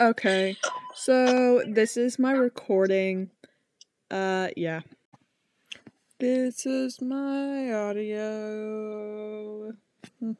Okay. So this is my recording. Uh yeah. This is my audio. Hmm.